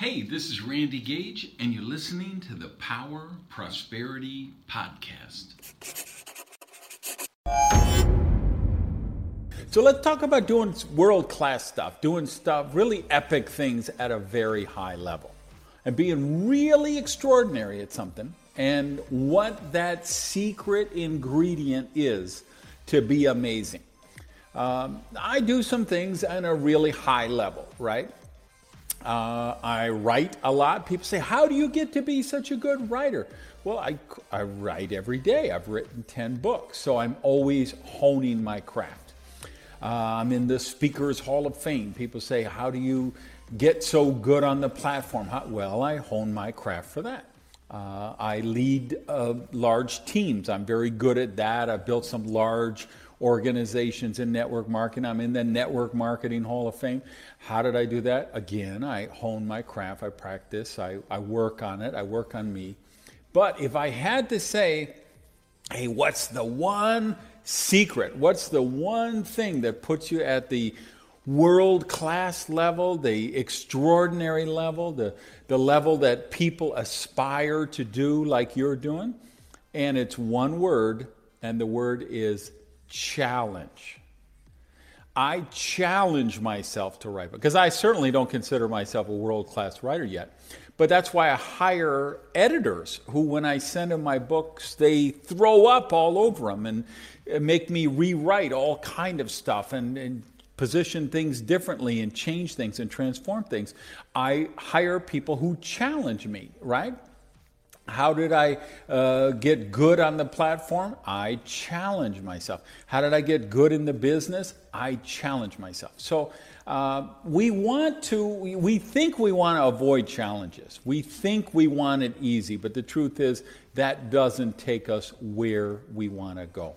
Hey, this is Randy Gage, and you're listening to the Power Prosperity Podcast. So let's talk about doing world class stuff, doing stuff, really epic things at a very high level, and being really extraordinary at something, and what that secret ingredient is to be amazing. Um, I do some things on a really high level, right? Uh, I write a lot. People say, How do you get to be such a good writer? Well, I, I write every day. I've written 10 books, so I'm always honing my craft. Uh, I'm in the Speakers Hall of Fame. People say, How do you get so good on the platform? How? Well, I hone my craft for that. Uh, I lead uh, large teams. I'm very good at that. I've built some large organizations in network marketing. I'm in the Network Marketing Hall of Fame. How did I do that? Again, I hone my craft, I practice, I, I work on it, I work on me. But if I had to say, hey, what's the one secret? What's the one thing that puts you at the world class level, the extraordinary level, the, the level that people aspire to do like you're doing? And it's one word, and the word is challenge. I challenge myself to write because I certainly don't consider myself a world class writer yet. But that's why I hire editors who, when I send them my books, they throw up all over them and uh, make me rewrite all kind of stuff and, and position things differently and change things and transform things. I hire people who challenge me, right? How did I uh, get good on the platform? I challenge myself. How did I get good in the business? I challenge myself. So uh, we want to, we, we think we want to avoid challenges. We think we want it easy, but the truth is that doesn't take us where we want to go.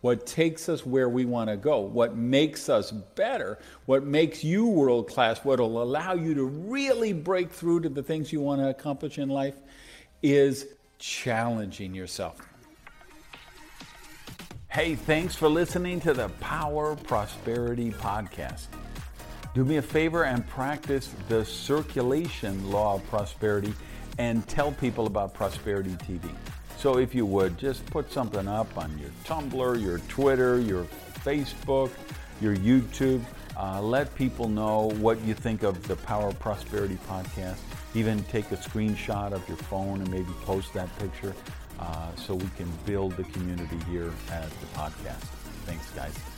What takes us where we want to go, what makes us better, what makes you world class, what will allow you to really break through to the things you want to accomplish in life is challenging yourself. Hey, thanks for listening to the Power Prosperity Podcast. Do me a favor and practice the circulation law of prosperity and tell people about Prosperity TV. So, if you would, just put something up on your Tumblr, your Twitter, your Facebook, your YouTube. Uh, let people know what you think of the Power Prosperity Podcast even take a screenshot of your phone and maybe post that picture uh, so we can build the community here at the podcast. Thanks, guys.